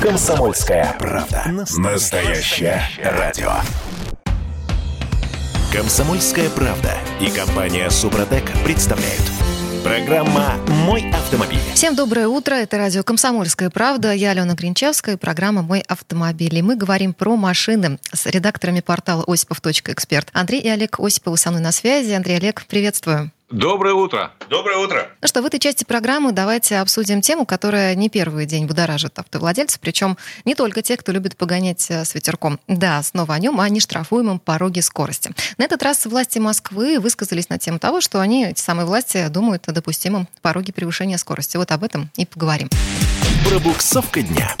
Комсомольская правда. Настоящее радио. Комсомольская правда и компания Супротек представляют. Программа «Мой автомобиль». Всем доброе утро. Это радио «Комсомольская правда». Я Алена Гринчевская. Программа «Мой автомобиль». И мы говорим про машины с редакторами портала осипов.эксперт. Андрей и Олег Осиповы со мной на связи. Андрей Олег, приветствую. Доброе утро. Доброе утро. Ну что, в этой части программы давайте обсудим тему, которая не первый день будоражит автовладельцев, причем не только те, кто любит погонять э, с ветерком. Да, снова о нем, о нештрафуемом пороге скорости. На этот раз власти Москвы высказались на тему того, что они, эти самые власти, думают о допустимом пороге превышения скорости. Вот об этом и поговорим. Пробуксовка дня.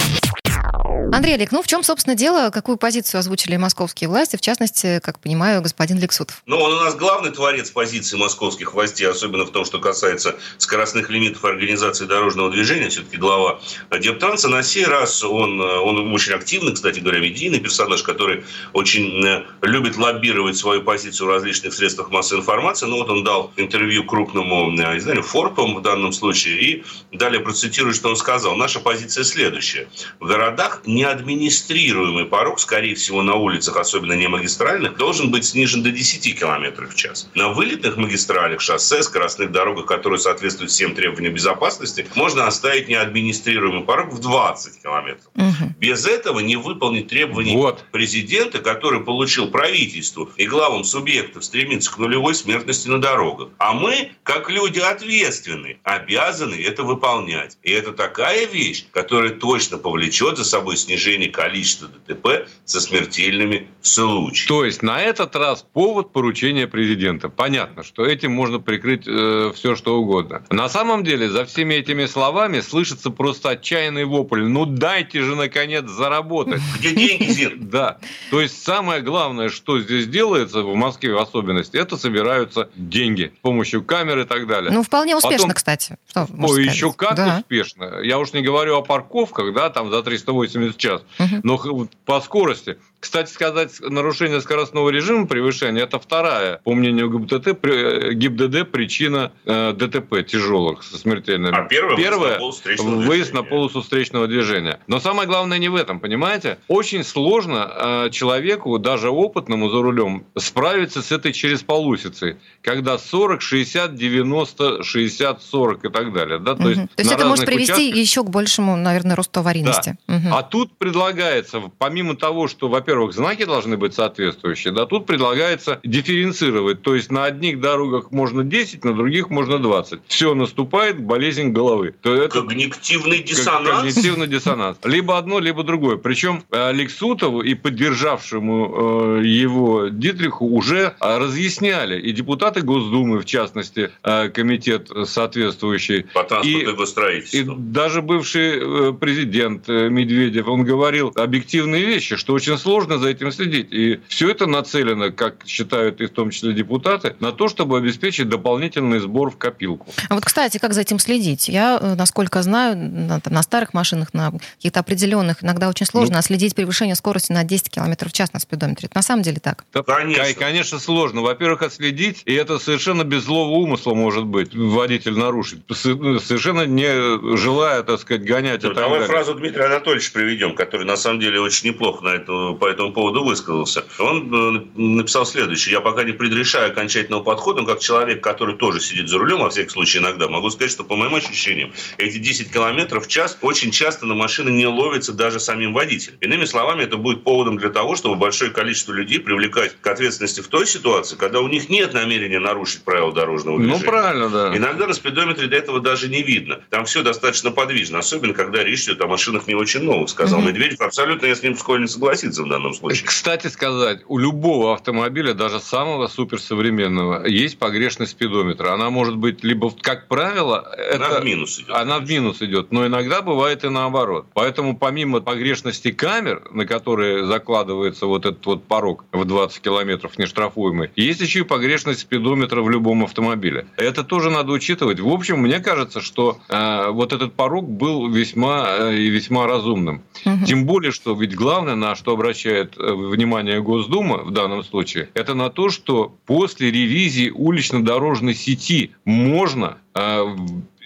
Андрей Олег, ну в чем, собственно, дело? Какую позицию озвучили московские власти, в частности, как понимаю, господин Лексутов? Ну, он у нас главный творец позиции московских властей, особенно в том, что касается скоростных лимитов организации дорожного движения, все-таки глава Дептранса. На сей раз он, он очень активный, кстати говоря, медийный персонаж, который очень э, любит лоббировать свою позицию в различных средствах массовой информации. Ну, вот он дал интервью крупному, э, не знаю, Форпам в данном случае, и далее процитирую, что он сказал. Наша позиция следующая. В городах неадминистрируемый порог, скорее всего, на улицах, особенно не магистральных, должен быть снижен до 10 км в час. На вылетных магистралях, шоссе, скоростных дорогах, которые соответствуют всем требованиям безопасности, можно оставить неадминистрируемый порог в 20 км. Угу. Без этого не выполнить требований вот. президента, который получил правительству и главам субъектов стремиться к нулевой смертности на дорогах. А мы, как люди ответственные, обязаны это выполнять. И это такая вещь, которая точно повлечет за собой снижение количества ДТП со смертельными случаями. То есть на этот раз повод поручения президента. Понятно, что этим можно прикрыть э, все, что угодно. На самом деле за всеми этими словами слышится просто отчаянный вопль. Ну дайте же, наконец, заработать. Где деньги, Зин? Да. То есть самое главное, что здесь делается, в Москве в особенности, это собираются деньги с помощью камер и так далее. Ну, вполне успешно, Потом... кстати. Что Ой, еще как да. успешно. Я уж не говорю о парковках, да, там за 380 в час. Угу. Но по скорости кстати сказать, нарушение скоростного режима превышения – это вторая, по мнению ГИБДД, ГИБДД причина э, ДТП тяжелых со смертельными. А первое, первое – выезд на полосу встречного движения. Но самое главное не в этом, понимаете? Очень сложно э, человеку, даже опытному за рулем, справиться с этой через полусицей, когда 40, 60, 90, 60, 40 и так далее. Да? То, угу. есть, То есть это может привести участках... еще к большему, наверное, росту аварийности. Да. Угу. А тут предлагается, помимо того, что, во во-первых, знаки должны быть соответствующие, да, тут предлагается дифференцировать, то есть на одних дорогах можно 10, на других можно 20. Все, наступает болезнь головы. То это когнитивный диссонанс. Когнитивный диссонанс. Либо одно, либо другое. Причем э, Алексутову и поддержавшему э, его Дитриху уже э, разъясняли, и депутаты Госдумы, в частности, комитет соответствующий. По транспорту и, и даже бывший президент Медведев, он говорил объективные вещи, что очень сложно сложно за этим следить. И все это нацелено, как считают и в том числе депутаты, на то, чтобы обеспечить дополнительный сбор в копилку. А вот, кстати, как за этим следить? Я, э, насколько знаю, на, на старых машинах, на каких-то определенных, иногда очень сложно ну, следить превышение скорости на 10 км в час на спидометре. Это на самом деле так? Да, конечно. Конечно, сложно. Во-первых, отследить, и это совершенно без злого умысла может быть, водитель нарушить, ну, совершенно не желая, так сказать, гонять. Ну, давай фразу Дмитрия Анатольевича приведем, который на самом деле очень неплохо на это по этому поводу высказался. Он э, написал следующее. Я пока не предрешаю окончательного подхода, но как человек, который тоже сидит за рулем, во всяком случае иногда, могу сказать, что по моим ощущениям, эти 10 километров в час очень часто на машины не ловится даже самим водителем. Иными словами, это будет поводом для того, чтобы большое количество людей привлекать к ответственности в той ситуации, когда у них нет намерения нарушить правила дорожного ну, движения. Ну, правильно, да. Иногда на спидометре до этого даже не видно. Там все достаточно подвижно, особенно когда речь идет о машинах не очень новых, сказал угу. Медведев. Абсолютно я с ним вскоре не согласиться в данном случае. Кстати сказать, у любого автомобиля, даже самого суперсовременного, есть погрешность спидометра. Она может быть либо, как правило, это, она в минус идет. Она в минус идет, но иногда бывает и наоборот. Поэтому помимо погрешности камер, на которые закладывается вот этот вот порог в 20 километров нештрафуемый, есть еще и погрешность спидометра в любом автомобиле. Это тоже надо учитывать. В общем, мне кажется, что э, вот этот порог был весьма э, и весьма разумным. Угу. Тем более, что ведь главное, на что обращает э, внимание Госдума в данном случае, это на то, что после ревизии улично-дорожной сети можно э,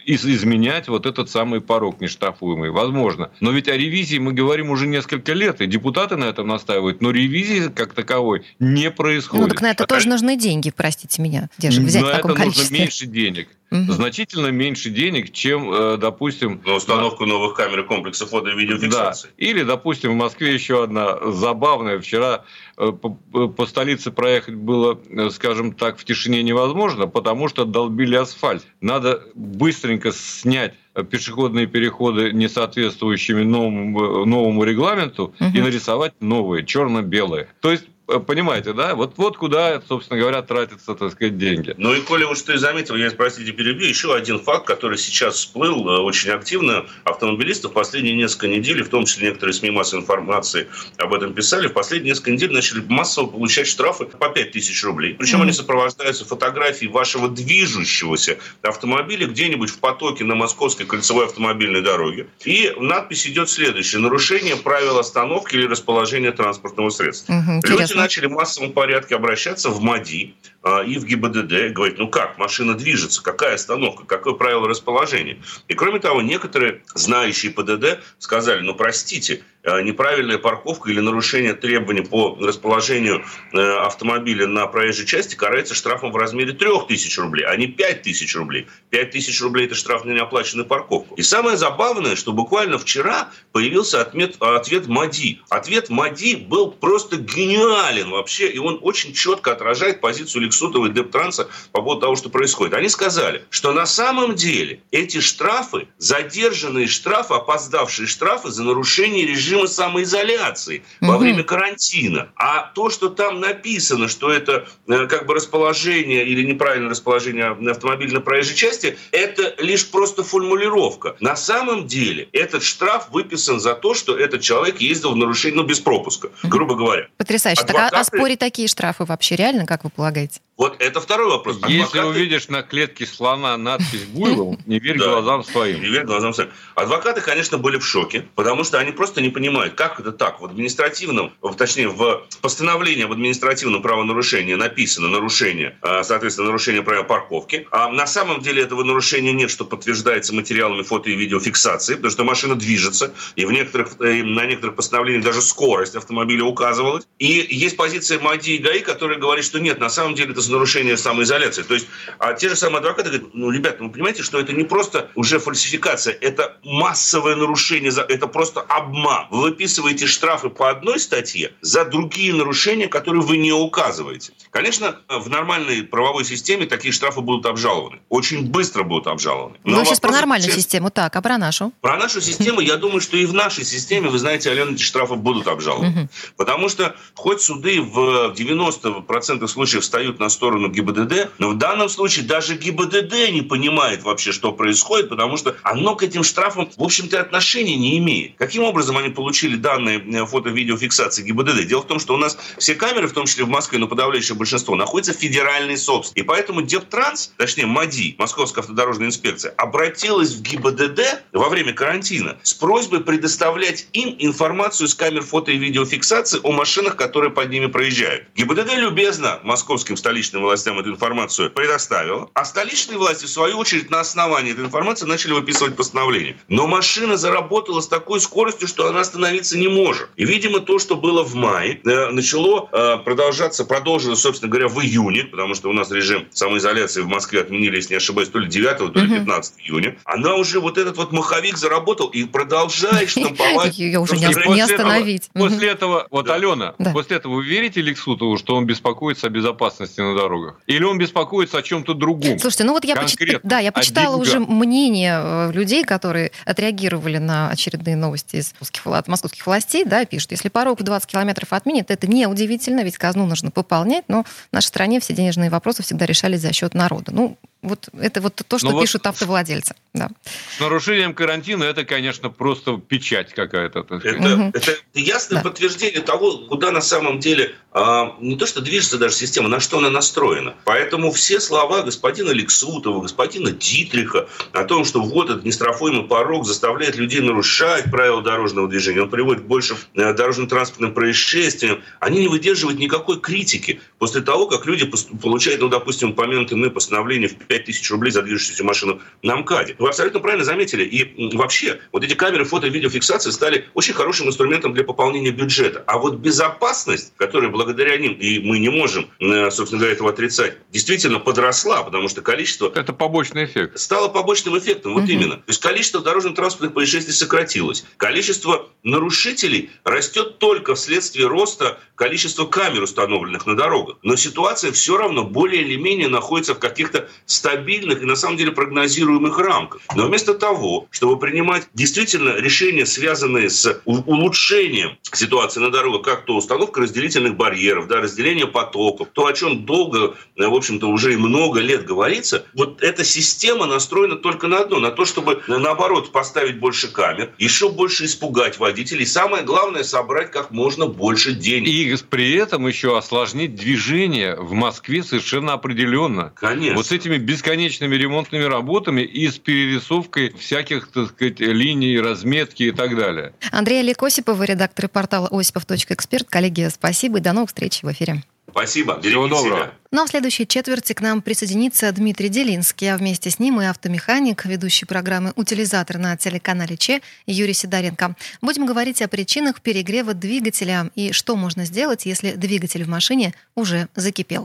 изменять вот этот самый порог нештрафуемый. Возможно. Но ведь о ревизии мы говорим уже несколько лет, и депутаты на этом настаивают, но ревизии как таковой не происходит. Ну, так на это тоже нужны деньги, простите меня, где же взять но в таком это количестве? нужно меньше денег. Угу. Значительно меньше денег, чем, э, допустим... На установку новых камер и комплексов фото и видеофиксации. Да. Или, допустим, в Москве еще одна забавная. Вчера э, по, по столице проехать было, э, скажем так, в тишине невозможно, потому что долбили асфальт. Надо быстренько снять пешеходные переходы, не соответствующими новому, новому регламенту, угу. и нарисовать новые, черно-белые. То есть понимаете, да? Вот, вот куда, собственно говоря, тратятся, так сказать, деньги. Ну и, Коля, вот что ты заметил, я, простите, перебью, еще один факт, который сейчас всплыл очень активно. Автомобилисты в последние несколько недель, в том числе некоторые СМИ массовой информации об этом писали, в последние несколько недель начали массово получать штрафы по 5 тысяч рублей. Причем mm-hmm. они сопровождаются фотографией вашего движущегося автомобиля где-нибудь в потоке на Московской кольцевой автомобильной дороге. И надпись идет следующая. Нарушение правил остановки или расположения транспортного средства. Mm-hmm. Люди начали в массовом порядке обращаться в МАДИ а, и в ГИБДД, говорить, ну как, машина движется, какая остановка, какое правило расположения. И кроме того, некоторые знающие ПДД сказали, ну простите, Э, неправильная парковка или нарушение требований по расположению э, автомобиля на проезжей части карается штрафом в размере 3000 рублей, а не 5000 рублей. 5000 рублей – это штраф на неоплаченную парковку. И самое забавное, что буквально вчера появился ответ, ответ МАДИ. Ответ МАДИ был просто гениален вообще, и он очень четко отражает позицию Лексутова и Дептранса по поводу того, что происходит. Они сказали, что на самом деле эти штрафы, задержанные штрафы, опоздавшие штрафы за нарушение режима режима самоизоляции угу. во время карантина. А то, что там написано, что это э, как бы расположение или неправильное расположение автомобиля на проезжей части, это лишь просто формулировка. На самом деле этот штраф выписан за то, что этот человек ездил в нарушение, ну, без пропуска, грубо говоря. Потрясающе. Адвокаты... Так, а, а спорить такие штрафы вообще реально, как вы полагаете? Вот это второй вопрос. Адвокаты... Если увидишь на клетке слона надпись «Буйвол», не верь глазам своим. Не верь глазам своим. Адвокаты, конечно, были в шоке, потому что они просто не понимают, как это так. В административном, точнее, в постановлении об административном правонарушении написано нарушение, а, соответственно, нарушение правил парковки. А на самом деле этого нарушения нет, что подтверждается материалами фото и видеофиксации, потому что машина движется, и в некоторых, э, на некоторых постановлениях даже скорость автомобиля указывалась. И есть позиция МАДИ и ГАИ, которая говорит, что нет, на самом деле это нарушение самоизоляции. То есть а те же самые адвокаты говорят, ну, ребята, вы понимаете, что это не просто уже фальсификация, это массовое нарушение, это просто обман. Вы выписываете штрафы по одной статье за другие нарушения, которые вы не указываете. Конечно, в нормальной правовой системе такие штрафы будут обжалованы. Очень быстро будут обжалованы. Но вы сейчас про нормальную сейчас... систему, так, а про нашу? Про нашу систему, я думаю, что и в нашей системе, вы знаете, Алена, эти штрафы будут обжалованы. Потому что хоть суды в 90% случаев встают на сторону ГИБДД, но в данном случае даже ГИБДД не понимает вообще, что происходит, потому что оно к этим штрафам, в общем-то, отношения не имеет. Каким образом они получили данные э, фото-видеофиксации ГИБДД? Дело в том, что у нас все камеры, в том числе в Москве, но подавляющее большинство, находятся в федеральной собственности. И поэтому Дептранс, точнее МАДИ, Московская автодорожная инспекция, обратилась в ГИБДД во время карантина с просьбой предоставлять им информацию с камер фото и видеофиксации о машинах, которые под ними проезжают. ГИБДД любезно московским столичным столичным властям эту информацию предоставила, а столичные власти, в свою очередь, на основании этой информации начали выписывать постановление. Но машина заработала с такой скоростью, что она остановиться не может. И, видимо, то, что было в мае, э, начало э, продолжаться, продолжилось, собственно говоря, в июне, потому что у нас режим самоизоляции в Москве отменили, если не ошибаюсь, то ли 9, то ли 15 июня. Она уже вот этот вот маховик заработал и продолжает штамповать. Ее уже не остановить. После этого, вот, Алена, после этого вы верите Лексутову, что он беспокоится о безопасности на дорогах? Или он беспокоится о чем-то другом? Слушайте, ну вот я, почит... да, я почитала уже мнение э, людей, которые отреагировали на очередные новости из от московских властей, да, пишут, если порог в 20 километров отменят, это неудивительно, ведь казну нужно пополнять, но в нашей стране все денежные вопросы всегда решались за счет народа. Ну, вот это вот то, что Но пишут вот автовладельцы. Да. С нарушением карантина это, конечно, просто печать какая-то. Это, угу. это ясное да. подтверждение того, куда на самом деле а, не то, что движется даже система, на что она настроена. Поэтому все слова господина Лексутова, господина Дитриха о том, что вот этот нестрафуемый порог заставляет людей нарушать правила дорожного движения, он приводит к большим э, дорожно-транспортным происшествиям, они не выдерживают никакой критики после того, как люди получают, ну, допустим, упомянутые мной постановление в 5 тысяч рублей за движущуюся машину на МКАДе. Вы абсолютно правильно заметили. И вообще, вот эти камеры фото- и видеофиксации стали очень хорошим инструментом для пополнения бюджета. А вот безопасность, которая благодаря ним, и мы не можем, э, собственно говоря, этого отрицать, действительно подросла, потому что количество... Это побочный эффект. Стало побочным эффектом, вот Мгм. именно. То есть количество дорожно-транспортных происшествий сократилось. Количество нарушителей растет только вследствие роста количества камер, установленных на дорогах. Но ситуация все равно более или менее находится в каких-то стабильных и на самом деле прогнозируемых рамках. Но вместо того, чтобы принимать действительно решения, связанные с улучшением ситуации на дорогах, как то установка разделительных барьеров, да, разделение потоков, то, о чем долго, э, в общем-то, уже и много лет говорится, вот эта система настроена только на одно, на то, чтобы, э, наоборот, поставить больше камер, еще больше испугать водителей, самое главное, собрать как можно больше денег. И при этом еще осложнить движение в Москве совершенно определенно. Конечно. Вот с этими бесконечными ремонтными работами и с перерисовкой всяких, так сказать, линий, разметки и так далее. Андрей Олег Осипов, редактор портала осипов.эксперт. Коллеги, спасибо и до новых встреч в эфире. Спасибо. Всего доброго. себя. Ну а в следующей четверти к нам присоединится Дмитрий Делинский, а вместе с ним и автомеханик, ведущий программы «Утилизатор» на телеканале Че Юрий Сидоренко. Будем говорить о причинах перегрева двигателя и что можно сделать, если двигатель в машине уже закипел.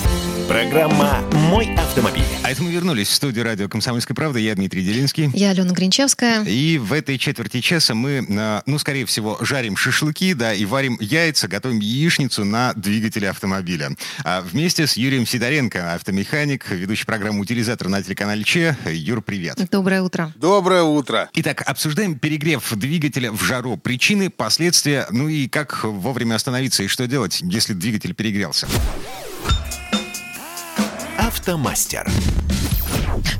Программа «Мой автомобиль». А это мы вернулись в студию радио «Комсомольская правда». Я Дмитрий Делинский. Я Алена Гринчевская. И в этой четверти часа мы, э, ну, скорее всего, жарим шашлыки, да, и варим яйца, готовим яичницу на двигателе автомобиля. А вместе с Юрием Сидоренко, автомеханик, ведущий программу «Утилизатор» на телеканале Че. Юр, привет. Доброе утро. Доброе утро. Итак, обсуждаем перегрев двигателя в жару, причины, последствия, ну и как вовремя остановиться и что делать, если двигатель перегрелся. Автомастер.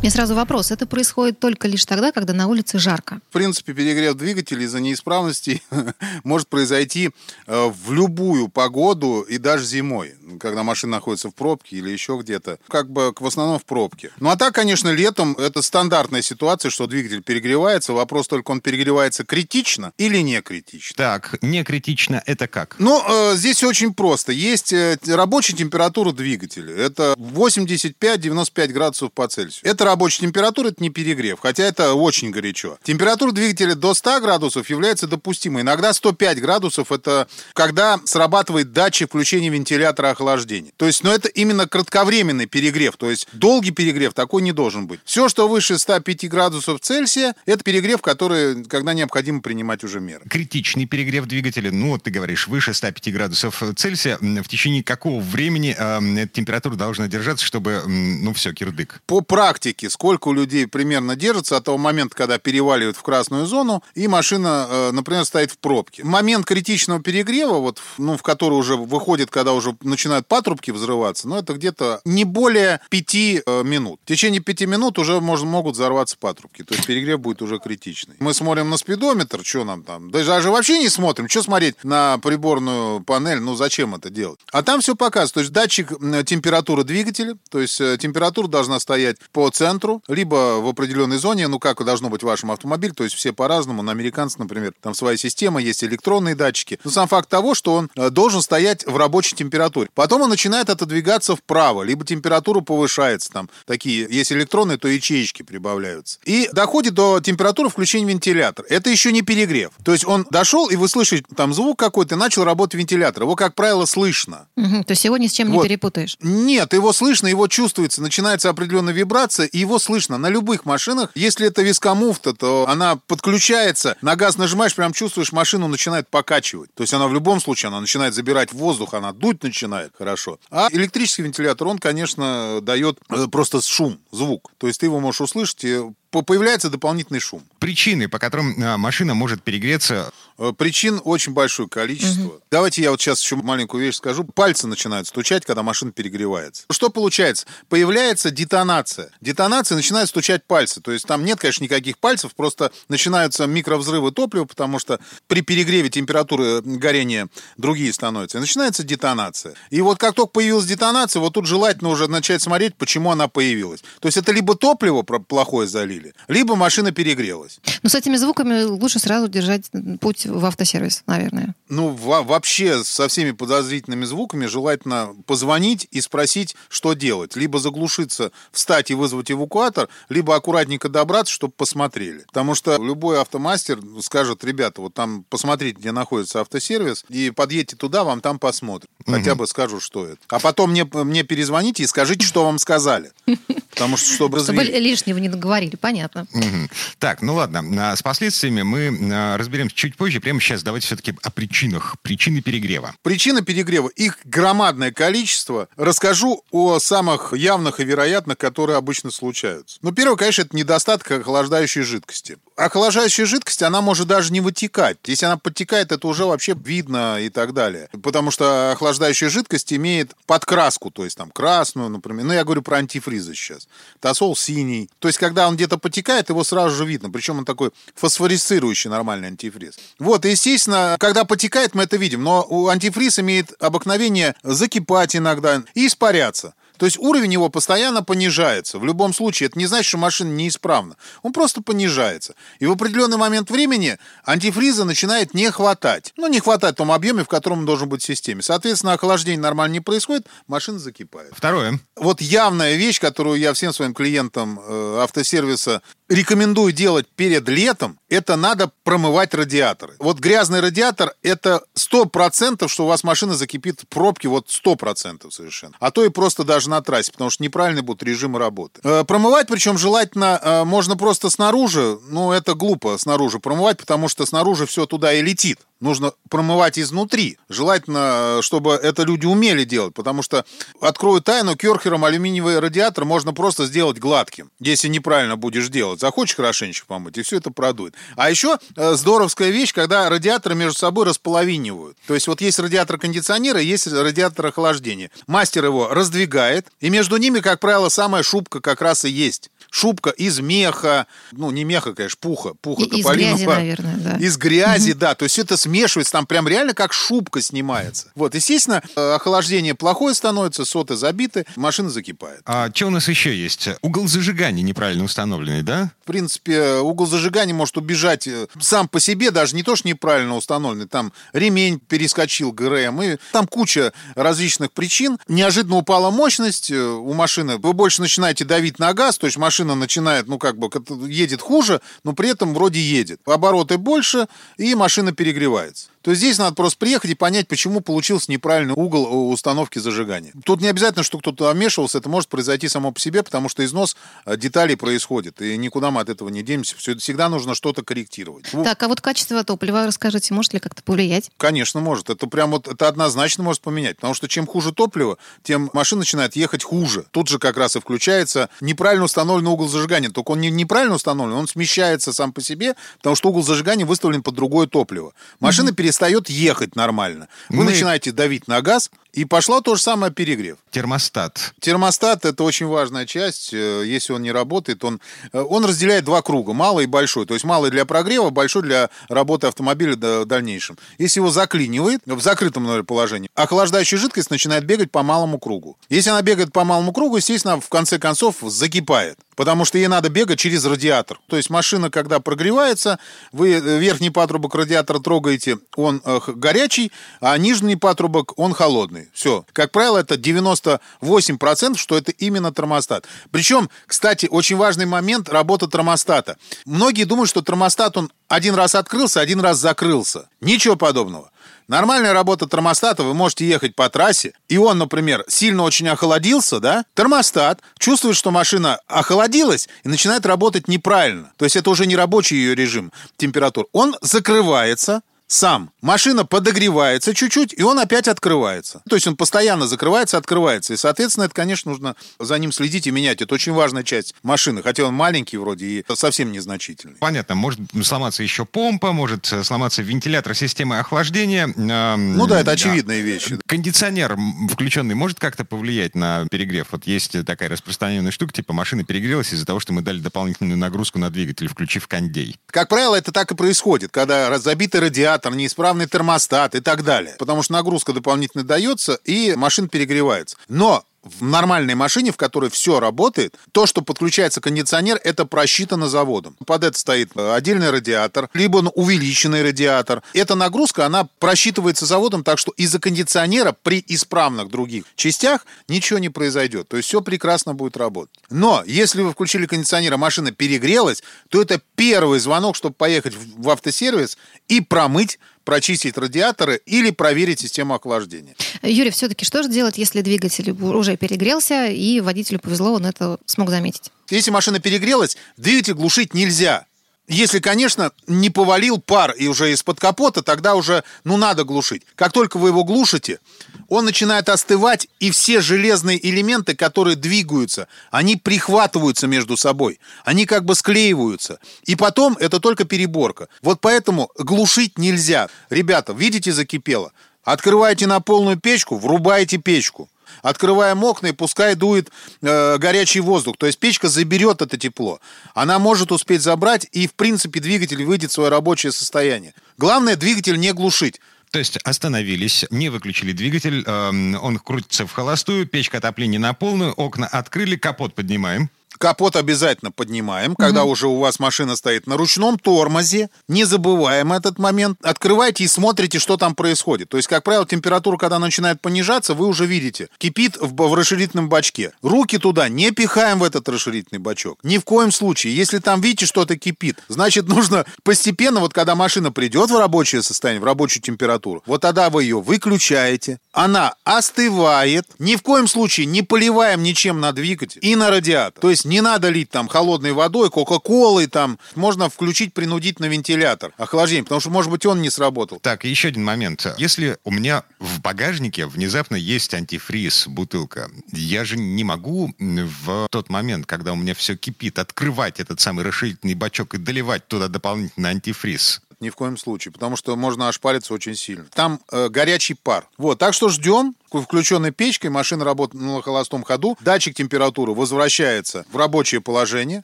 Мне сразу вопрос. Это происходит только лишь тогда, когда на улице жарко. В принципе, перегрев двигателя из-за неисправностей может произойти э, в любую погоду и даже зимой, когда машина находится в пробке или еще где-то. Как бы в основном в пробке. Ну а так, конечно, летом это стандартная ситуация, что двигатель перегревается. Вопрос только, он перегревается критично или не критично. Так, не критично это как? Ну, э, здесь очень просто. Есть э, рабочая температура двигателя. Это 85-95 градусов по Цельсию. Это рабочая температура, это не перегрев, хотя это очень горячо. Температура двигателя до 100 градусов является допустимой. Иногда 105 градусов это когда срабатывает датчик включения вентилятора охлаждения. То есть, но это именно кратковременный перегрев. То есть долгий перегрев такой не должен быть. Все, что выше 105 градусов Цельсия, это перегрев, который, когда необходимо принимать уже меры. критичный перегрев двигателя, ну, вот ты говоришь, выше 105 градусов Цельсия, в течение какого времени э, эта температура должна держаться, чтобы, ну, все, кирдык? по практике, сколько у людей примерно держится от того момента, когда переваливают в красную зону, и машина, э, например, стоит в пробке. Момент критичного перегрева, вот, ну, в который уже выходит, когда уже начинают патрубки взрываться, ну, это где-то не более пяти э, минут. В течение пяти минут уже можно, могут взорваться патрубки, то есть перегрев будет уже критичный. Мы смотрим на спидометр, что нам там, даже вообще не смотрим, что смотреть на приборную панель, ну, зачем это делать? А там все показывает, то есть датчик температуры двигателя, то есть э, температура должна стоять по центру, либо в определенной зоне, ну, как должно быть в вашем автомобиле, то есть все по-разному, на американцев, например, там своя система, есть электронные датчики. Но сам факт того, что он э, должен стоять в рабочей температуре. Потом он начинает отодвигаться вправо, либо температура повышается, там такие, если электронные, то ячеечки прибавляются. И доходит до температуры включения вентилятора. Это еще не перегрев. То есть он дошел, и вы слышите там звук какой-то, и начал работать вентилятор. Его, как правило, слышно. Угу, то есть его ни с чем Вот. не перепутаешь. Нет, его слышно, его чувствуется, начинается определенная вибрация, и его слышно на любых машинах. Если это вискомуфта, то она подключается, на газ нажимаешь, прям чувствуешь, машину начинает покачивать. То есть она в любом случае, она начинает забирать воздух, она дуть начинает хорошо. А электрический вентилятор, он, конечно, дает э, просто шум, звук. То есть ты его можешь услышать, и появляется дополнительный шум. Причины, по которым а, машина может перегреться, Э, Причин очень большое количество. Давайте я вот сейчас еще маленькую вещь скажу. Пальцы начинают стучать, когда машина перегревается. Что получается? Появляется детонация. Детонация начинает стучать пальцы. То есть там нет, конечно, никаких пальцев, просто начинаются микровзрывы топлива, потому что при перегреве температуры горения другие становятся. И начинается детонация. И вот как только появилась детонация, вот тут желательно уже начать смотреть, почему она появилась. То есть это либо топливо плохое залили, либо машина перегрелась. Но с этими звуками лучше сразу держать путь в автосервис, наверное. Ну, во- вообще со всеми подозрительными звуками желательно позвонить и спросить, что делать. Либо заглушиться, встать и вызвать эвакуатор, либо аккуратненько добраться, чтобы посмотрели. Потому что любой автомастер скажет, ребята, вот там посмотрите, где находится автосервис, и подъедьте туда, вам там посмотрят. Хотя бы скажу, что это. А потом мне, мне перезвоните и скажите, что вам сказали. Потому что, чтобы Чтобы развеять. лишнего не договорили, понятно. Мгм. Так, ну ладно, а, с последствиями мы а, разберемся чуть позже. Прямо сейчас давайте все-таки о причинах. Причины перегрева. Причина перегрева, их громадное количество. Расскажу о самых явных и вероятных, которые обычно случаются. Ну, первое, конечно, это недостаток охлаждающей жидкости. Охлаждающая жидкость, она может даже не вытекать. Если она подтекает, это уже вообще видно и так далее. Потому что охлаждающая жидкость имеет подкраску, то есть там красную, например. Ну, я говорю про антифризы сейчас. Тосол синий. То есть, когда он где-то потекает, его сразу же видно. Причем он такой фосфорицирующий нормальный антифриз. Вот, естественно, когда потекает, мы это видим. Но антифриз имеет обыкновение закипать иногда и испаряться. То есть уровень его постоянно понижается. В любом случае, это не значит, что машина неисправна. Он просто понижается. И в определенный момент времени антифриза начинает не хватать. Ну, не хватать в том объеме, в котором он должен быть в системе. Соответственно, охлаждение нормально не происходит, машина закипает. Второе. Вот явная вещь, которую я всем своим клиентам э, автосервиса рекомендую делать перед летом, это надо промывать радиаторы. Вот грязный радиатор – это 100%, что у вас машина закипит в пробке, вот 100% совершенно. А то и просто даже на трассе, потому что неправильный будут режимы работы. Э, промывать, причем желательно, э, можно просто снаружи, ну это глупо снаружи промывать, потому что снаружи все туда и летит. Нужно промывать изнутри. Желательно, э, чтобы это люди умели делать, потому что, открою тайну, керхером алюминиевый радиатор можно просто сделать гладким, если неправильно будешь делать. Захочешь хорошенечко помыть, и все это продует. А еще э, здоровская вещь, когда радиаторы между собой располовинивают. То есть вот есть радиатор кондиционера, есть радиатор охлаждения. Мастер его раздвигает, и между ними, как правило, самая шубка как раз и есть. Шубка из меха, ну не меха, конечно, пуха, пуха И- из грязи, наверное, да. Из грязи, да. То есть это смешивается, там прям реально как шубка снимается. Вот, естественно, э, охлаждение плохое становится, соты забиты, машина закипает. А что у нас еще есть? Угол зажигания неправильно установленный, да? В принципе, угол зажигания может убежать э, сам по себе, даже не то, что неправильно установленный. Там ремень перескочил ГРМ, и там куча различных причин. Неожиданно упала мощность э, у машины. Вы больше начинаете давить на газ, то есть машина начинает, ну, как бы, едет хуже, но при этом вроде едет. Обороты больше, и машина перегревается. То здесь надо просто приехать и понять, почему получился неправильный угол установки зажигания. Тут не обязательно, что кто-то вмешивался, это может произойти само по себе, потому что износ э, деталей происходит, и никуда мы от этого не денемся. Все, всегда нужно что-то корректировать. Так, а вот качество топлива, расскажите, может ли как-то повлиять? Конечно, может. Это прям вот это однозначно может поменять. Потому что чем хуже топливо, тем машина начинает ехать хуже. Тут же как раз и включается неправильно установленный угол зажигания. Только он не неправильно установлен, он смещается сам по себе, потому что угол зажигания выставлен под другое топливо. Машина перестает ехать нормально. Вы Мы- начинаете давить на газ, и пошла то же самое перегрев. Термостат. Термостат это очень важная часть. Э, Если он не работает, он, э, он разделяет два круга: малый и большой. То есть малый для прогрева, большой для работы автомобиля в дальнейшем. Если его заклинивает в закрытом наверное, положении, охлаждающая жидкость начинает бегать по малому кругу. Если она бегает по малому кругу, естественно, в конце концов закипает. Потому что ей надо бегать через радиатор. То есть машина, когда прогревается, вы э, верхний патрубок радиатора трогаете, он горячий, а нижний патрубок, он холодный. Полный. Все. Как правило, это 98%, что это именно термостат. Причем, кстати, очень важный момент работы термостата. Многие думают, что термостат, он один раз открылся, один раз закрылся. Ничего подобного. Нормальная работа термостата, вы можете ехать по трассе, и он, например, сильно очень охладился, да? Термостат чувствует, что машина охладилась и начинает работать неправильно. То есть это уже не рабочий ее режим температур. Он закрывается, сам. Машина подогревается чуть-чуть, и он опять открывается. То есть он постоянно закрывается, открывается. И, соответственно, это, конечно, нужно за ним следить и менять. Это очень важная часть машины. Хотя он маленький вроде и совсем незначительный. Понятно. Может сломаться еще помпа, может сломаться вентилятор системы охлаждения. Ну да, это очевидные да. вещи. Кондиционер включенный может как-то повлиять на перегрев? Вот есть такая распространенная штука, типа машина перегрелась из-за того, что мы дали дополнительную нагрузку на двигатель, включив кондей. Как правило, это так и происходит, когда забитый радиатор радиатор, неисправный термостат и так далее. Потому что нагрузка дополнительно дается, и машина перегревается. Но в нормальной машине, в которой все работает, то, что подключается кондиционер, это просчитано заводом. Под это стоит э, отдельный радиатор, либо увеличенный радиатор. Эта нагрузка, она просчитывается заводом, так что из-за кондиционера при исправных других частях ничего не произойдет. То есть все прекрасно будет работать. Но если вы включили кондиционер, а машина перегрелась, то это первый звонок, чтобы поехать в автосервис и промыть прочистить радиаторы или проверить систему охлаждения. Юрий, все-таки что же делать, если двигатель уже перегрелся и водителю повезло, он это смог заметить? Если машина перегрелась, двигатель глушить нельзя. Если, конечно, не повалил пар и уже из-под капота, тогда уже, ну, надо глушить. Как только вы его глушите, он начинает остывать, и все железные элементы, которые двигаются, они прихватываются между собой. Они как бы склеиваются. И потом это только переборка. Вот поэтому глушить нельзя. Ребята, видите, закипело? Открывайте на полную печку, врубайте печку открываем окна и пускай дует э, горячий воздух. То есть печка заберет это тепло. Она может успеть забрать, и, в принципе, двигатель выйдет в свое рабочее состояние. Главное, двигатель не глушить. То есть остановились, не выключили двигатель, э, он крутится в холостую, печка отопления на полную, окна открыли, капот поднимаем. Капот обязательно поднимаем, когда угу. уже у вас машина стоит на ручном тормозе. Не забываем этот момент. Открывайте и смотрите, что там происходит. То есть, как правило, температура, когда начинает понижаться, вы уже видите. Кипит в, в расширительном бачке. Руки туда не пихаем в этот расширительный бачок. Ни в коем случае. Если там видите, что-то кипит, значит, нужно постепенно, вот когда машина придет в рабочее состояние, в рабочую температуру, вот тогда вы ее выключаете. Она остывает. Ни в коем случае не поливаем ничем на двигатель и на радиатор. То есть не надо лить там холодной водой, кока-колой там. Можно включить принудительно вентилятор охлаждение, потому что, может быть, он не сработал. Так, еще один момент. Если у меня в багажнике внезапно есть антифриз, бутылка, я же не могу в тот момент, когда у меня все кипит, открывать этот самый расширительный бачок и доливать туда дополнительный антифриз ни в коем случае, потому что можно ошпариться очень сильно. Там э, горячий пар. Вот, так что ждем, включенной печкой, машина работает на холостом ходу, датчик температуры возвращается в рабочее положение,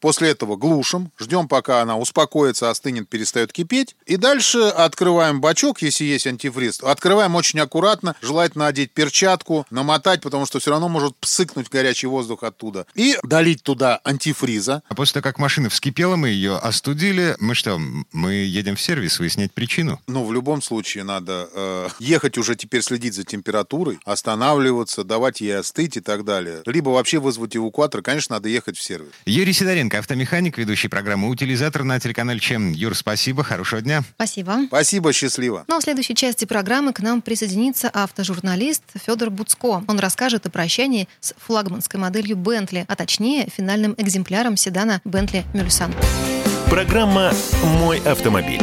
после этого глушим, ждем, пока она успокоится, остынет, перестает кипеть, и дальше открываем бачок, если есть антифриз, открываем очень аккуратно, желательно одеть перчатку, намотать, потому что все равно может псыкнуть горячий воздух оттуда, и долить туда антифриза. А после того, как машина вскипела, мы ее остудили, мы что, мы едем в сервис выяснять причину? Ну, в любом случае надо э, ехать уже теперь следить за температурой, останавливаться, давать ей остыть и так далее. Либо вообще вызвать эвакуатор, конечно, надо ехать в сервис. Юрий Сидоренко, автомеханик, ведущий программы «Утилизатор» на телеканале Чем. Юр, спасибо, хорошего дня. Спасибо. Спасибо, счастливо. Ну а в следующей части программы к нам присоединится автожурналист Федор Буцко. Он расскажет о прощании с флагманской моделью Бентли, а точнее финальным экземпляром седана Бентли Мюльсан. Программа «Мой автомобиль».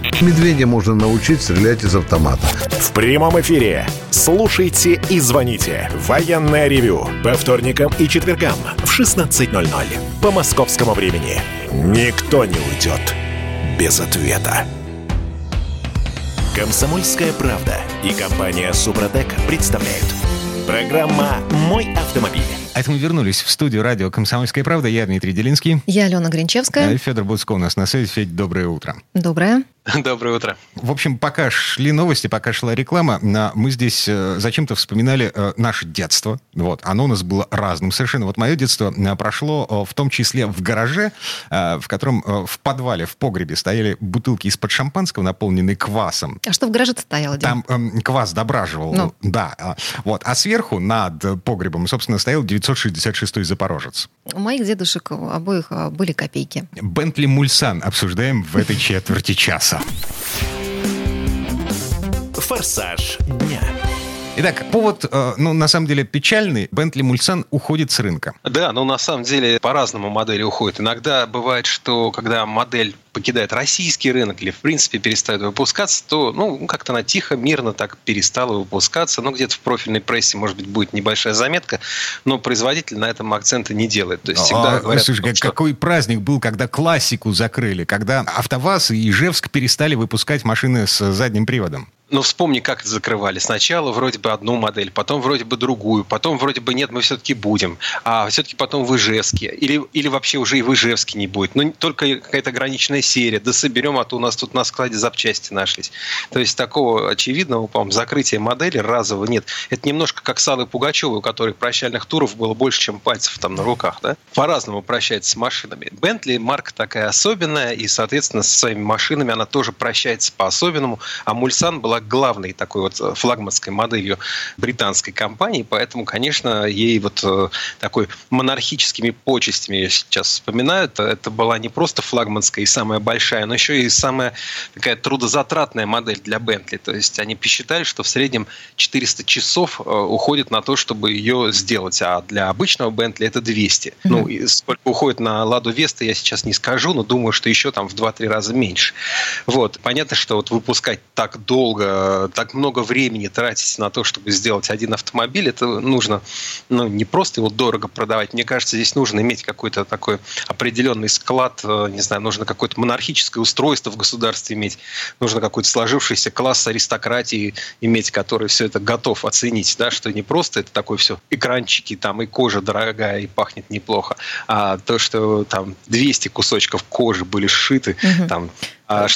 Медведя можно научить стрелять из автомата. В прямом эфире. Слушайте и звоните. Военное ревю. По вторникам и четвергам в 16.00. По московскому времени. Никто не уйдет без ответа. Комсомольская правда и компания Супротек представляют. Программа «Мой автомобиль». А это мы вернулись в студию радио «Комсомольская правда». Я Дмитрий Делинский. Я Алена Гринчевская. А Федор Буцко у нас на связи. Федь, доброе утро. Доброе. Доброе утро. В общем, пока шли новости, пока шла реклама, мы здесь э, зачем-то вспоминали э, наше детство. Вот, оно у нас было разным совершенно. Вот мое детство э, прошло в том числе в гараже, в котором в подвале, в погребе стояли бутылки из-под шампанского, наполненные квасом. А что в гараже-то стояло? Дим? Там эм, квас дображивал. Ну. Да. А, вот. А сверху над погребом, собственно, стоял 966-й Запорожец. У моих дедушек обоих были копейки. Бентли Мульсан обсуждаем в этой четверти часа часа. Форсаж дня. Итак, повод, э, ну, на самом деле, печальный. Бентли Мульсан уходит с рынка. Да, но на самом деле по-разному модели уходят. Иногда бывает, что когда модель покидает российский рынок или, в принципе, перестает выпускаться, то, ну, как-то она тихо, мирно так перестала выпускаться. Ну, где-то в профильной прессе, может быть, будет небольшая заметка, но производитель на этом акцента не делает. То есть всегда а, говорят, слушай, том, что... какой праздник был, когда классику закрыли, когда АвтоВАЗ и Ижевск перестали выпускать машины с задним приводом. Ну, вспомни, как это закрывали. Сначала вроде бы одну модель, потом вроде бы другую, потом вроде бы нет, мы все-таки будем. А все-таки потом в Ижевске. Или, или вообще уже и в Ижевске не будет. Ну, только какая-то ограниченная серия. Да соберем, а то у нас тут на складе запчасти нашлись. То есть такого очевидного, по-моему, закрытия модели разового нет. Это немножко как с Аллой Пугачевой, у которой прощальных туров было больше, чем пальцев там на руках. Да? По-разному прощается с машинами. Бентли марка такая особенная, и, соответственно, со своими машинами она тоже прощается по-особенному. А Мульсан была главной такой вот э, флагманской моделью британской компании, поэтому, конечно, ей вот э, такой монархическими почестями я сейчас вспоминаю, это, это была не просто флагманская и самая большая, но еще и самая такая трудозатратная модель для Бентли. То есть они посчитали, что в среднем 400 часов э, уходит на то, чтобы ее сделать, а для обычного Бентли это 200. Mm-hmm. Ну, и сколько уходит на Ладу Веста, я сейчас не скажу, но думаю, что еще там в 2-3 раза меньше. Вот. Понятно, что вот выпускать так долго так много времени тратить на то, чтобы сделать один автомобиль, это нужно ну, не просто его дорого продавать. Мне кажется, здесь нужно иметь какой-то такой определенный склад, э, не знаю, нужно какое-то монархическое устройство в государстве иметь, нужно какой-то сложившийся класс аристократии иметь, который все это готов оценить, да, что не просто это такое все экранчики, там и кожа дорогая и пахнет неплохо, а то, что там 200 кусочков кожи были сшиты, угу. там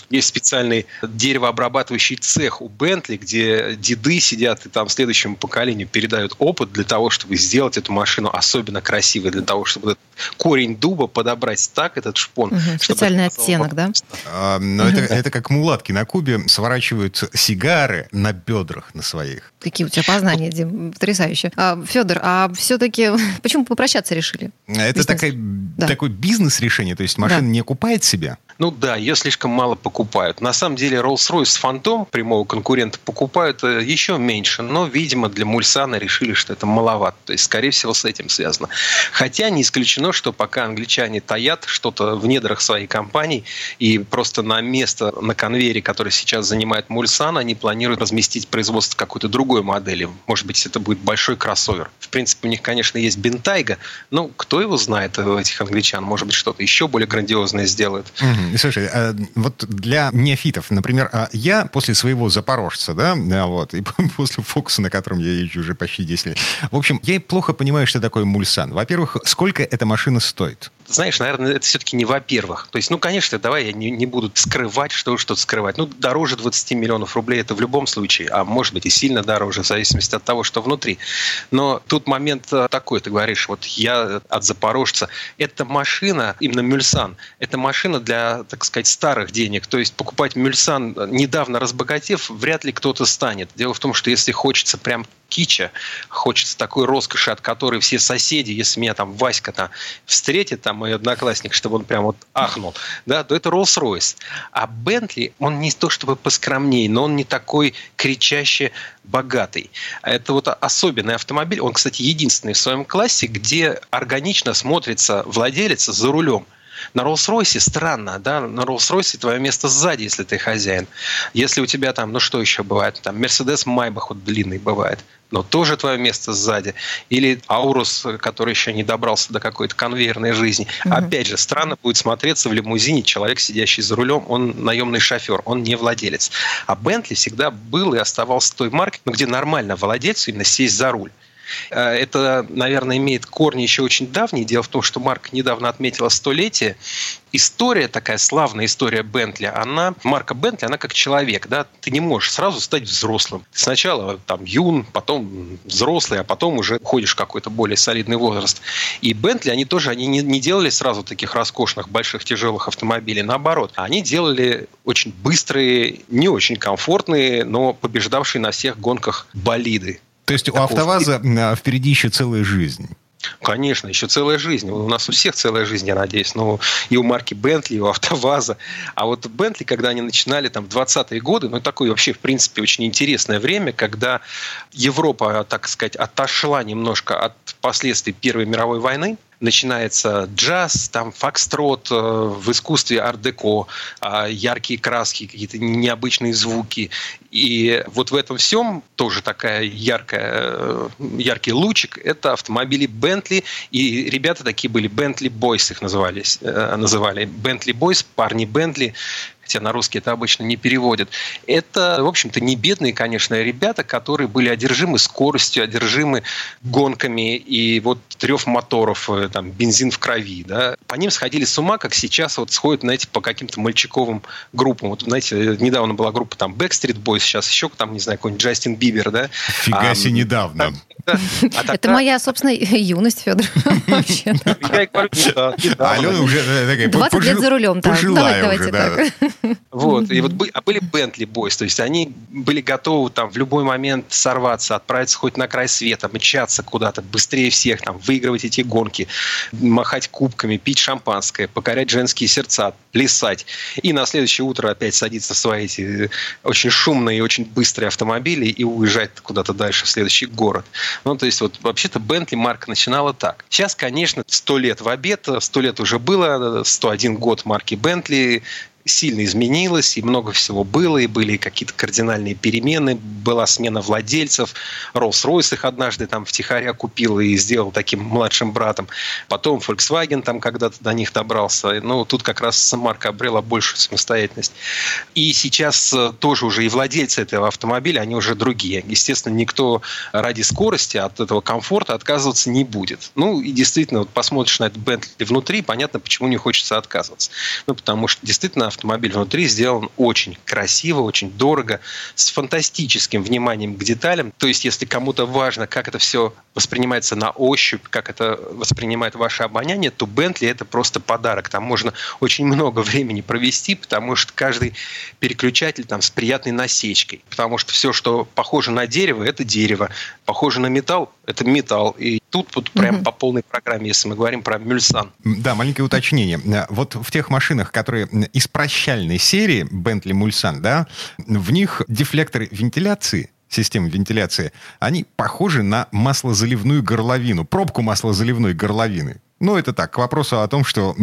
есть специальный деревообрабатывающий цех у Бентли, где деды сидят и там следующему поколению передают опыт для того, чтобы сделать эту машину особенно красивой, для того, чтобы этот корень дуба подобрать так, этот шпон. Угу, специальный оттенок, да? А, но угу. это, это как мулатки на Кубе сворачивают сигары на бедрах на своих. Какие у тебя познания, Дим, потрясающе. А, Федор, а все-таки почему попрощаться решили? Это такая, да. такое бизнес-решение, то есть машина да. не купает себя? Ну да, ее слишком мало покупают. На самом деле Rolls-Royce Phantom, прямого конкурента, покупают э, еще меньше, но, видимо, для Мульсана решили, что это маловато. То есть, скорее всего, с этим связано. Хотя не исключено, что пока англичане таят что-то в недрах своей компании, и просто на место на конвейере, который сейчас занимает Мульсан, они планируют разместить производство какой-то другой модели. Может быть, это будет большой кроссовер. В принципе, у них, конечно, есть Бентайга, но кто его знает, у этих англичан, может быть, что-то еще более грандиозное сделают. Угу. Слушай, э, вот для неофитов, например, а, я после своего «Запорожца», да, вот, и после «Фокуса», на котором я езжу уже почти 10 лет, в общем, я плохо понимаю, что такое «Мульсан». Во-первых, сколько эта машина стоит? Знаешь, наверное, это все-таки не во-первых. То есть, ну, конечно, давай я не, не буду скрывать, что что-то скрывать. Ну, дороже 20 миллионов рублей это в любом случае, а может быть и сильно дороже, в зависимости от того, что внутри. Но тут момент э, такой, ты говоришь, вот я от Запорожца. Эта машина, именно Мюльсан, это машина для, так сказать, старых денег. То есть покупать Мюльсан, недавно разбогатев, вряд ли кто-то станет. Дело в том, что если хочется прям кича, хочется такой роскоши, от которой все соседи, если меня там Васька там встретит, там мой одноклассник, чтобы он прям вот ахнул, да, то это Rolls-Royce. А Бентли, он не то чтобы поскромнее, но он не такой кричаще богатый. Это вот особенный автомобиль. Он, кстати, единственный в своем классе, где органично смотрится владелец за рулем. На Роллс-Ройсе странно, да, на Роллс-Ройсе твое место сзади, если ты хозяин. Если у тебя там, ну что еще бывает, там Мерседес Майбах вот длинный бывает, но тоже твое место сзади. Или Аурус, который еще не добрался до какой-то конвейерной жизни. Угу. Опять же, странно будет смотреться в лимузине человек, сидящий за рулем, он наемный шофер, он не владелец. А Бентли всегда был и оставался той маркой, ну, где нормально владельцу именно сесть за руль. Э, это, наверное, имеет корни еще очень давние. Дело в том, что Марк недавно отметила столетие. История, такая славная история Бентли, она, Марка Бентли, она как человек, да, ты не можешь сразу стать взрослым. сначала там юн, потом взрослый, а потом уже ходишь в какой-то более солидный возраст. И Бентли, они тоже, они не, не делали сразу таких роскошных, больших, тяжелых автомобилей, наоборот. Они делали очень быстрые, не очень комфортные, но побеждавшие на всех гонках болиды. То есть у АвтоВАЗа а, впереди еще целая жизнь. Конечно, еще целая жизнь. У нас у всех целая жизнь, я надеюсь. Но и у марки Бентли, и у АвтоВАЗа. А вот Бентли, когда они начинали там в 20-е годы, ну, такое вообще, в принципе, очень интересное время, когда Европа, так сказать, отошла немножко от последствий Первой мировой войны, начинается джаз, там фокстрот, э, в искусстве ар-деко, а, яркие краски, какие-то необычные звуки. И вот в этом всем тоже такая яркая, э, яркий лучик – это автомобили Bentley. И ребята такие были, Bentley Boys их назывались, э, называли. Bentley Boys, парни Bentley хотя на русский это обычно не переводят. Это, в общем-то, не бедные, конечно, ребята, которые были одержимы скоростью, одержимы гонками и вот трев моторов, э, там, бензин в крови, да. По ним сходили с ума, как сейчас вот сходят, знаете, по каким-то мальчиковым группам. Вот, знаете, недавно была группа там Backstreet Boys, сейчас еще там, не знаю, какой-нибудь Джастин Бибер, да. Фига себе, недавно. А это моя, собственно, юность, Федор. Я говорю, Алена уже э, такая 20 лет за рулем. Давайте так. Вот. И вот а были Бентли Бойс, то есть они были готовы там в любой момент сорваться, отправиться хоть на край света, мчаться куда-то быстрее всех, там, выигрывать эти гонки, махать кубками, пить шампанское, покорять женские сердца, плясать. И на следующее утро опять садиться в свои эти очень шумные и очень быстрые автомобили и уезжать куда-то дальше в следующий город. Ну, то есть вот вообще-то Бентли марка начинала так. Сейчас, конечно, сто лет в обед, сто лет уже было, 101 год марки Бентли, сильно изменилось, и много всего было, и были какие-то кардинальные перемены, была смена владельцев, Rolls-Royce их однажды там втихаря купил и сделал таким младшим братом. Потом Volkswagen там когда-то до них добрался. Ну, тут как раз марка обрела большую самостоятельность. И сейчас э, тоже уже и владельцы этого автомобиля, они уже другие. Естественно, никто ради скорости от этого комфорта отказываться не будет. Ну, и действительно, вот посмотришь на этот Bentley внутри, понятно, почему не хочется отказываться. Ну, потому что действительно автомобиль внутри сделан очень красиво, очень дорого, с фантастическим вниманием к деталям. То есть, если кому-то важно, как это все воспринимается на ощупь, как это воспринимает ваше обоняние, то Bentley это просто подарок. Там можно очень много времени провести, потому что каждый переключатель там с приятной насечкой. Потому что все, что похоже на дерево, это дерево. Похоже на металл, это металл. И тут вот прям mm-hmm. по полной программе, если мы говорим про Мюльсан. Да, маленькое уточнение. Вот в тех машинах, которые из прощальной серии Bentley Mulsanne, да, в них дефлекторы вентиляции системы вентиляции, они похожи на маслозаливную горловину, пробку маслозаливной горловины. Ну, это так, к вопросу о том, что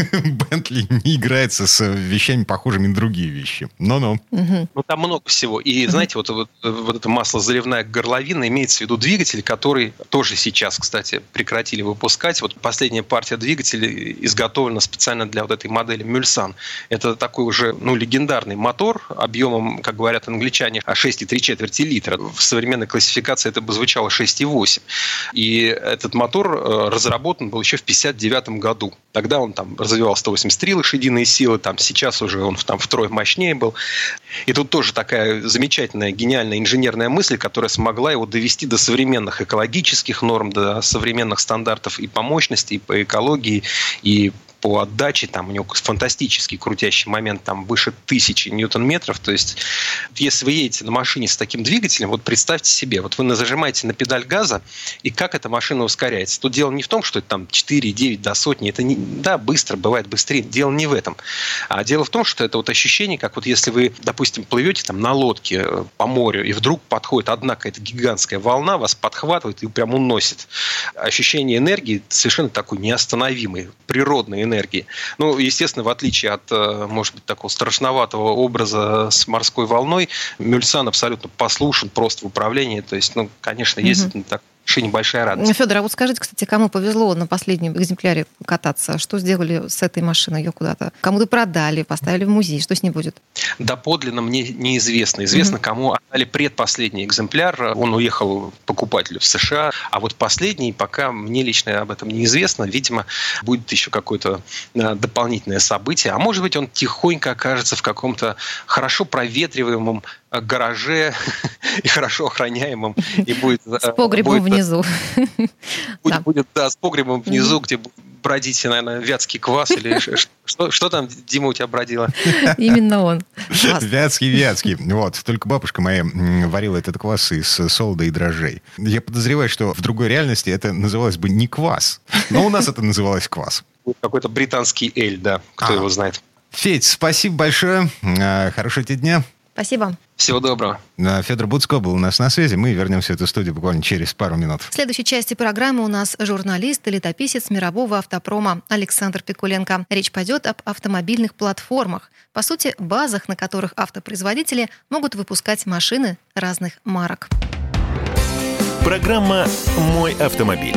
Бентли не играется с вещами, похожими на другие вещи. Но-но. Ну, там много всего. И, знаете, вот, вот, вот это масло заливная горловина имеется в виду двигатель, который тоже сейчас, кстати, прекратили выпускать. Вот последняя партия двигателей изготовлена специально для вот этой модели Мюльсан. Это такой уже, ну, легендарный мотор объемом, как говорят англичане, 6,3 четверти литра. В современной классификации это бы звучало 6,8. И этот мотор э, разработан был еще в 1959 году. Тогда он там развивал 183 лошадиные силы, там сейчас уже он там втрое мощнее был. И тут тоже такая замечательная, гениальная инженерная мысль, которая смогла его довести до современных экологических норм, до современных стандартов и по мощности, и по экологии, и по отдаче, там у него фантастический крутящий момент, там выше тысячи ньютон-метров, то есть если вы едете на машине с таким двигателем, вот представьте себе, вот вы зажимаете на педаль газа, и как эта машина ускоряется. Тут дело не в том, что это там 4, 9 до сотни, это не, да, быстро, бывает быстрее, дело не в этом. А дело в том, что это вот ощущение, как вот если вы, допустим, плывете там на лодке э, по морю, и вдруг подходит одна какая-то гигантская волна, вас подхватывает и прям уносит. Ощущение энергии совершенно такой неостановимой, природной энергии. Ну, естественно, в отличие от, э, может быть, такого страшноватого образа с морской волной, Мюльсан абсолютно послушен просто в управлении. То есть, ну, конечно, есть угу. так вообще небольшая радость. Федор, а вот скажите, кстати, кому повезло на последнем экземпляре кататься? Что сделали с этой машиной? Ее куда-то кому-то продали, поставили в музей. Что с ней будет? Доподлинно мне неизвестно. Известно, mm-hmm. кому отдали предпоследний экземпляр. Он уехал покупателю в США. А вот последний, пока мне лично об этом неизвестно. Видимо, будет еще какое-то э, дополнительное событие. А может быть, он тихонько окажется в каком-то хорошо проветриваемом гараже и хорошо охраняемым. И будет, с погребом будет, внизу. Будет, да. будет, да, с погребом внизу, где бродить, наверное, вятский квас или что, что там, Дима, у тебя бродило? Именно он. Вятский, вятский. Вот. Только бабушка моя варила этот квас из солода и дрожжей. Я подозреваю, что в другой реальности это называлось бы не квас, но у нас это называлось квас. Какой-то британский эль, да, кто а. его знает. Федь, спасибо большое. Хорошего тебе дня. Спасибо. Всего доброго. Федор Буцко был у нас на связи. Мы вернемся в эту студию буквально через пару минут. В следующей части программы у нас журналист и летописец мирового автопрома Александр Пикуленко. Речь пойдет об автомобильных платформах. По сути, базах, на которых автопроизводители могут выпускать машины разных марок. Программа «Мой автомобиль».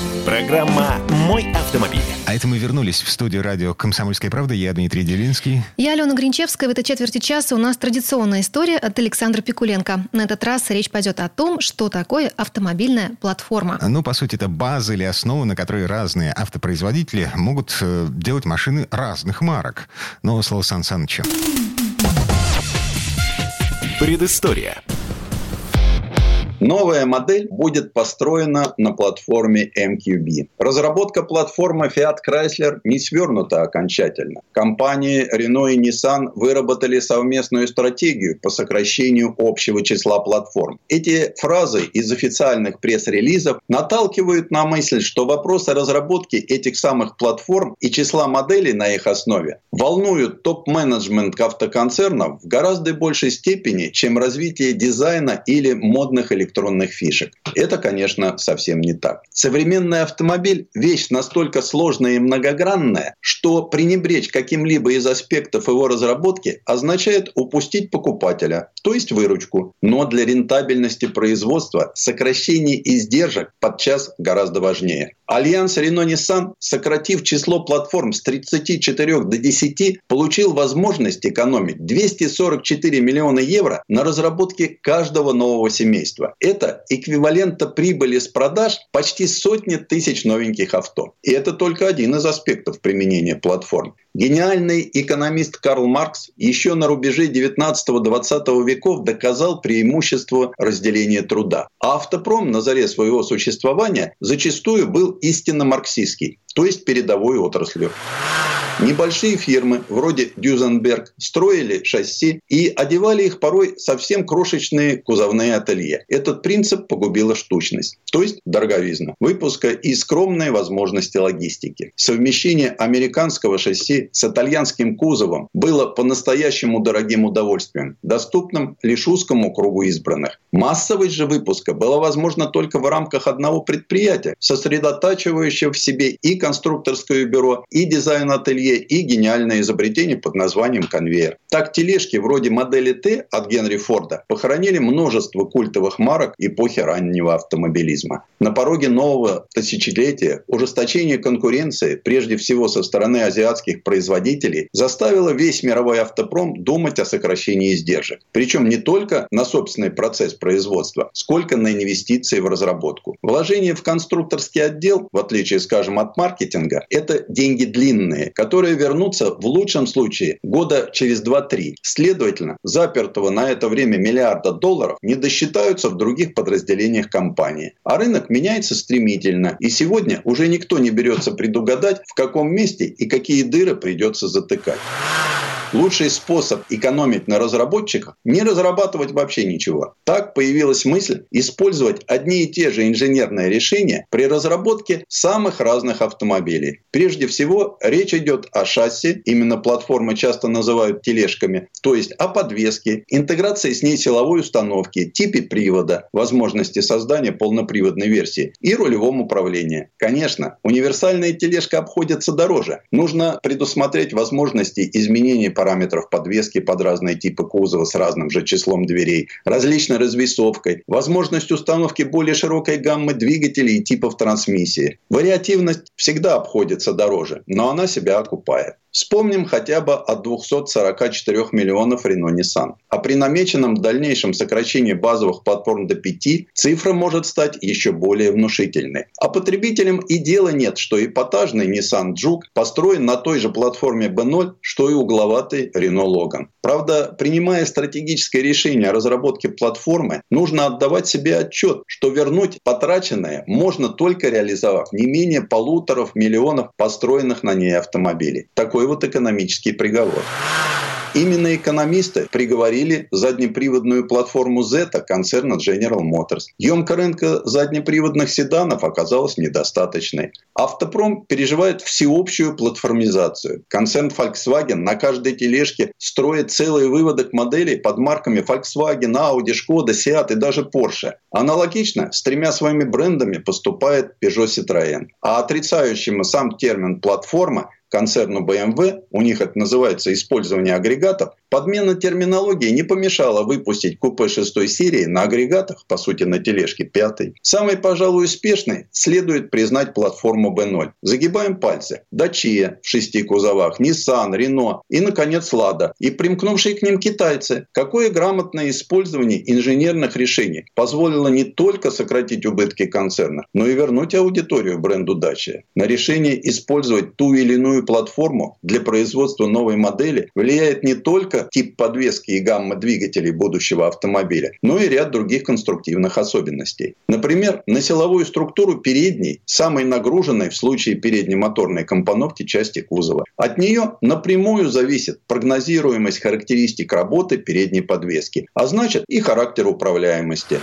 Программа «Мой автомобиль». А это мы вернулись в студию радио «Комсомольская правда». Я Дмитрий Делинский. Я Алена Гринчевская. В этой четверти часа у нас традиционная история от Александра Пикуленко. На этот раз речь пойдет о том, что такое автомобильная платформа. Ну, по сути, это база или основа, на которой разные автопроизводители могут э, делать машины разных марок. Но слово Сан Санычу. Предыстория. Новая модель будет построена на платформе MQB. Разработка платформы Fiat Chrysler не свернута окончательно. Компании Renault и Nissan выработали совместную стратегию по сокращению общего числа платформ. Эти фразы из официальных пресс-релизов наталкивают на мысль, что вопросы разработки этих самых платформ и числа моделей на их основе волнуют топ-менеджмент автоконцернов в гораздо большей степени, чем развитие дизайна или модных электронных электронных фишек. Это, конечно, совсем не так. Современный автомобиль – вещь настолько сложная и многогранная, что пренебречь каким-либо из аспектов его разработки означает упустить покупателя, то есть выручку. Но для рентабельности производства сокращение издержек подчас гораздо важнее. Альянс Renault-Nissan, сократив число платформ с 34 до 10, получил возможность экономить 244 миллиона евро на разработке каждого нового семейства. Это эквивалента прибыли с продаж почти сотни тысяч новеньких авто. И это только один из аспектов применения платформ. Гениальный экономист Карл Маркс еще на рубеже 19-20 веков доказал преимущество разделения труда. А автопром на заре своего существования зачастую был истинно марксистский, то есть передовой отраслью. Небольшие фирмы, вроде Дюзенберг, строили шасси и одевали их порой совсем крошечные кузовные ателье. Этот принцип погубила штучность, то есть дороговизна, выпуска и скромные возможности логистики. Совмещение американского шасси с итальянским кузовом было по-настоящему дорогим удовольствием, доступным лишь узкому кругу избранных. Массовость же выпуска была возможна только в рамках одного предприятия, сосредотачивающего в себе и конструкторское бюро, и дизайн-ателье, и гениальное изобретение под названием конвейер. Так тележки вроде модели Т от Генри Форда похоронили множество культовых марок эпохи раннего автомобилизма. На пороге нового тысячелетия ужесточение конкуренции, прежде всего со стороны азиатских производителей, заставило весь мировой автопром думать о сокращении издержек. Причем не только на собственный процесс производства, сколько на инвестиции в разработку. Вложение в конструкторский отдел, в отличие, скажем, от маркетинга – это деньги длинные, которые вернутся в лучшем случае года через 2-3. Следовательно, запертого на это время миллиарда долларов не досчитаются в других подразделениях компании. А рынок меняется стремительно, и сегодня уже никто не берется предугадать, в каком месте и какие дыры придется затыкать. Лучший способ экономить на разработчиках – не разрабатывать вообще ничего. Так появилась мысль использовать одни и те же инженерные решения при разработке самых разных автомобилей. Прежде всего, речь идет о шасси, именно платформы часто называют тележками, то есть о подвеске, интеграции с ней силовой установки, типе привода, возможности создания полноприводной версии и рулевом управлении. Конечно, универсальная тележка обходится дороже. Нужно предусмотреть возможности изменения параметров подвески под разные типы кузова с разным же числом дверей, различной развесовкой, возможность установки более широкой гаммы двигателей и типов трансмиссии. Вариативность всегда обходится дороже, но она себя окупает. Вспомним хотя бы о 244 миллионов Renault Nissan. А при намеченном дальнейшем сокращении базовых платформ до 5 цифра может стать еще более внушительной. А потребителям и дела нет, что эпатажный Nissan Juke построен на той же платформе B0, что и угловатый Renault Logan. Правда, принимая стратегическое решение о разработке платформы, нужно отдавать себе отчет, что вернуть потраченное можно только реализовав не менее полуторов миллионов построенных на ней автомобилей. Такой такой вот экономический приговор. Именно экономисты приговорили заднеприводную платформу Zeta концерна General Motors. Емка рынка заднеприводных седанов оказалась недостаточной. Автопром переживает всеобщую платформизацию. Концерн Volkswagen на каждой тележке строит целый выводок моделей под марками Volkswagen, Audi, Skoda, Seat и даже Porsche. Аналогично с тремя своими брендами поступает Peugeot Citroën. А отрицающему сам термин «платформа» концерну BMW, у них это называется использование агрегатов, подмена терминологии не помешала выпустить купе шестой серии на агрегатах, по сути на тележке пятой. Самой, пожалуй, успешной следует признать платформу B0. Загибаем пальцы. Dacia в шести кузовах, Nissan, Renault и, наконец, Lada. И примкнувшие к ним китайцы. Какое грамотное использование инженерных решений позволило не только сократить убытки концерна, но и вернуть аудиторию бренду Dacia. На решение использовать ту или иную платформу для производства новой модели влияет не только тип подвески и гамма двигателей будущего автомобиля, но и ряд других конструктивных особенностей. Например, на силовую структуру передней, самой нагруженной в случае переднемоторной компоновки части кузова. От нее напрямую зависит прогнозируемость характеристик работы передней подвески, а значит и характер управляемости.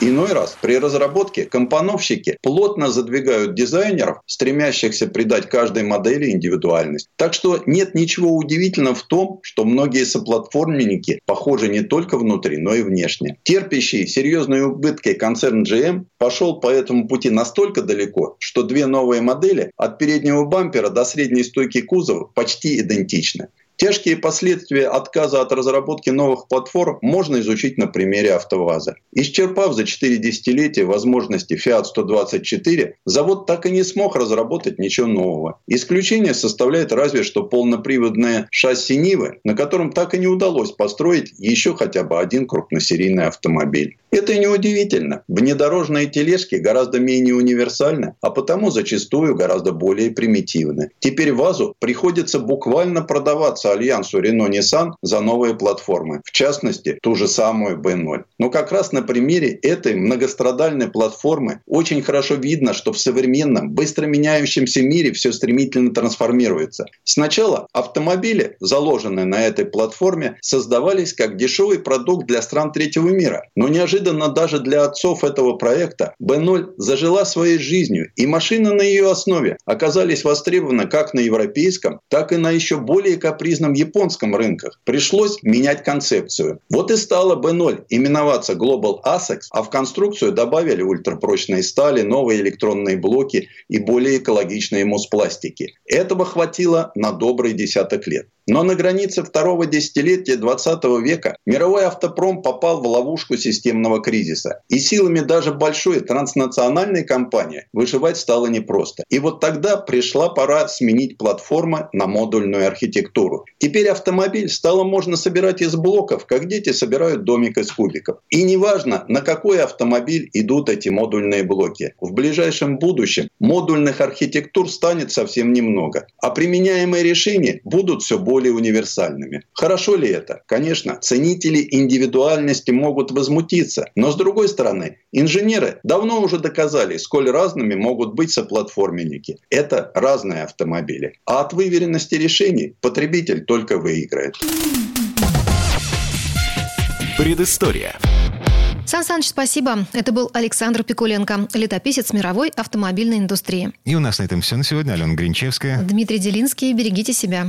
Иной раз при разработке компоновщики плотно задвигают дизайнеров, стремящихся придать каждой модели индивидуальность. Так что нет ничего удивительного в том, что многие соплатформенники похожи не только внутри, но и внешне. Терпящий серьезные убытки концерн GM пошел по этому пути настолько далеко, что две новые модели от переднего бампера до средней стойки кузова почти идентичны. Тяжкие последствия отказа от разработки новых платформ можно изучить на примере АвтоВАЗа. Исчерпав за 4 десятилетия возможности Fiat 124, завод так и не смог разработать ничего нового. Исключение составляет разве что полноприводное шасси Нивы, на котором так и не удалось построить еще хотя бы один крупносерийный автомобиль. Это и неудивительно. Внедорожные тележки гораздо менее универсальны, а потому зачастую гораздо более примитивны. Теперь ВАЗу приходится буквально продаваться альянсу Renault-Nissan за новые платформы, в частности, ту же самую B0. Но как раз на примере этой многострадальной платформы очень хорошо видно, что в современном, быстро меняющемся мире все стремительно трансформируется. Сначала автомобили, заложенные на этой платформе, создавались как дешевый продукт для стран третьего мира, но неожиданно даже для отцов этого проекта B0 зажила своей жизнью, и машины на ее основе оказались востребованы как на европейском, так и на еще более капризном японском рынках. Пришлось менять концепцию. Вот и стала B0 именоваться Global ASICS, а в конструкцию добавили ультрапрочные стали, новые электронные блоки и более экологичные муспластики. Этого хватило на добрый десяток лет. Но на границе второго десятилетия 20 века мировой автопром попал в ловушку системного кризиса. И силами даже большой транснациональной компании выживать стало непросто. И вот тогда пришла пора сменить платформы на модульную архитектуру. Теперь автомобиль стало можно собирать из блоков, как дети собирают домик из кубиков. И неважно, на какой автомобиль идут эти модульные блоки. В ближайшем будущем модульных архитектур станет совсем немного, а применяемые решения будут все более универсальными. Хорошо ли это? Конечно, ценители индивидуальности могут возмутиться, но с другой стороны, инженеры давно уже доказали, сколь разными могут быть соплатформенники. Это разные автомобили. А от выверенности решений потребитель только выиграет. Предыстория. Сан Саныч, спасибо. Это был Александр Пикуленко, летописец мировой автомобильной индустрии. И у нас на этом все на сегодня. Алена Гринчевская. Дмитрий Делинский. Берегите себя.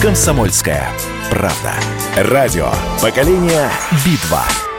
«Комсомольская правда». Радио «Поколение Битва».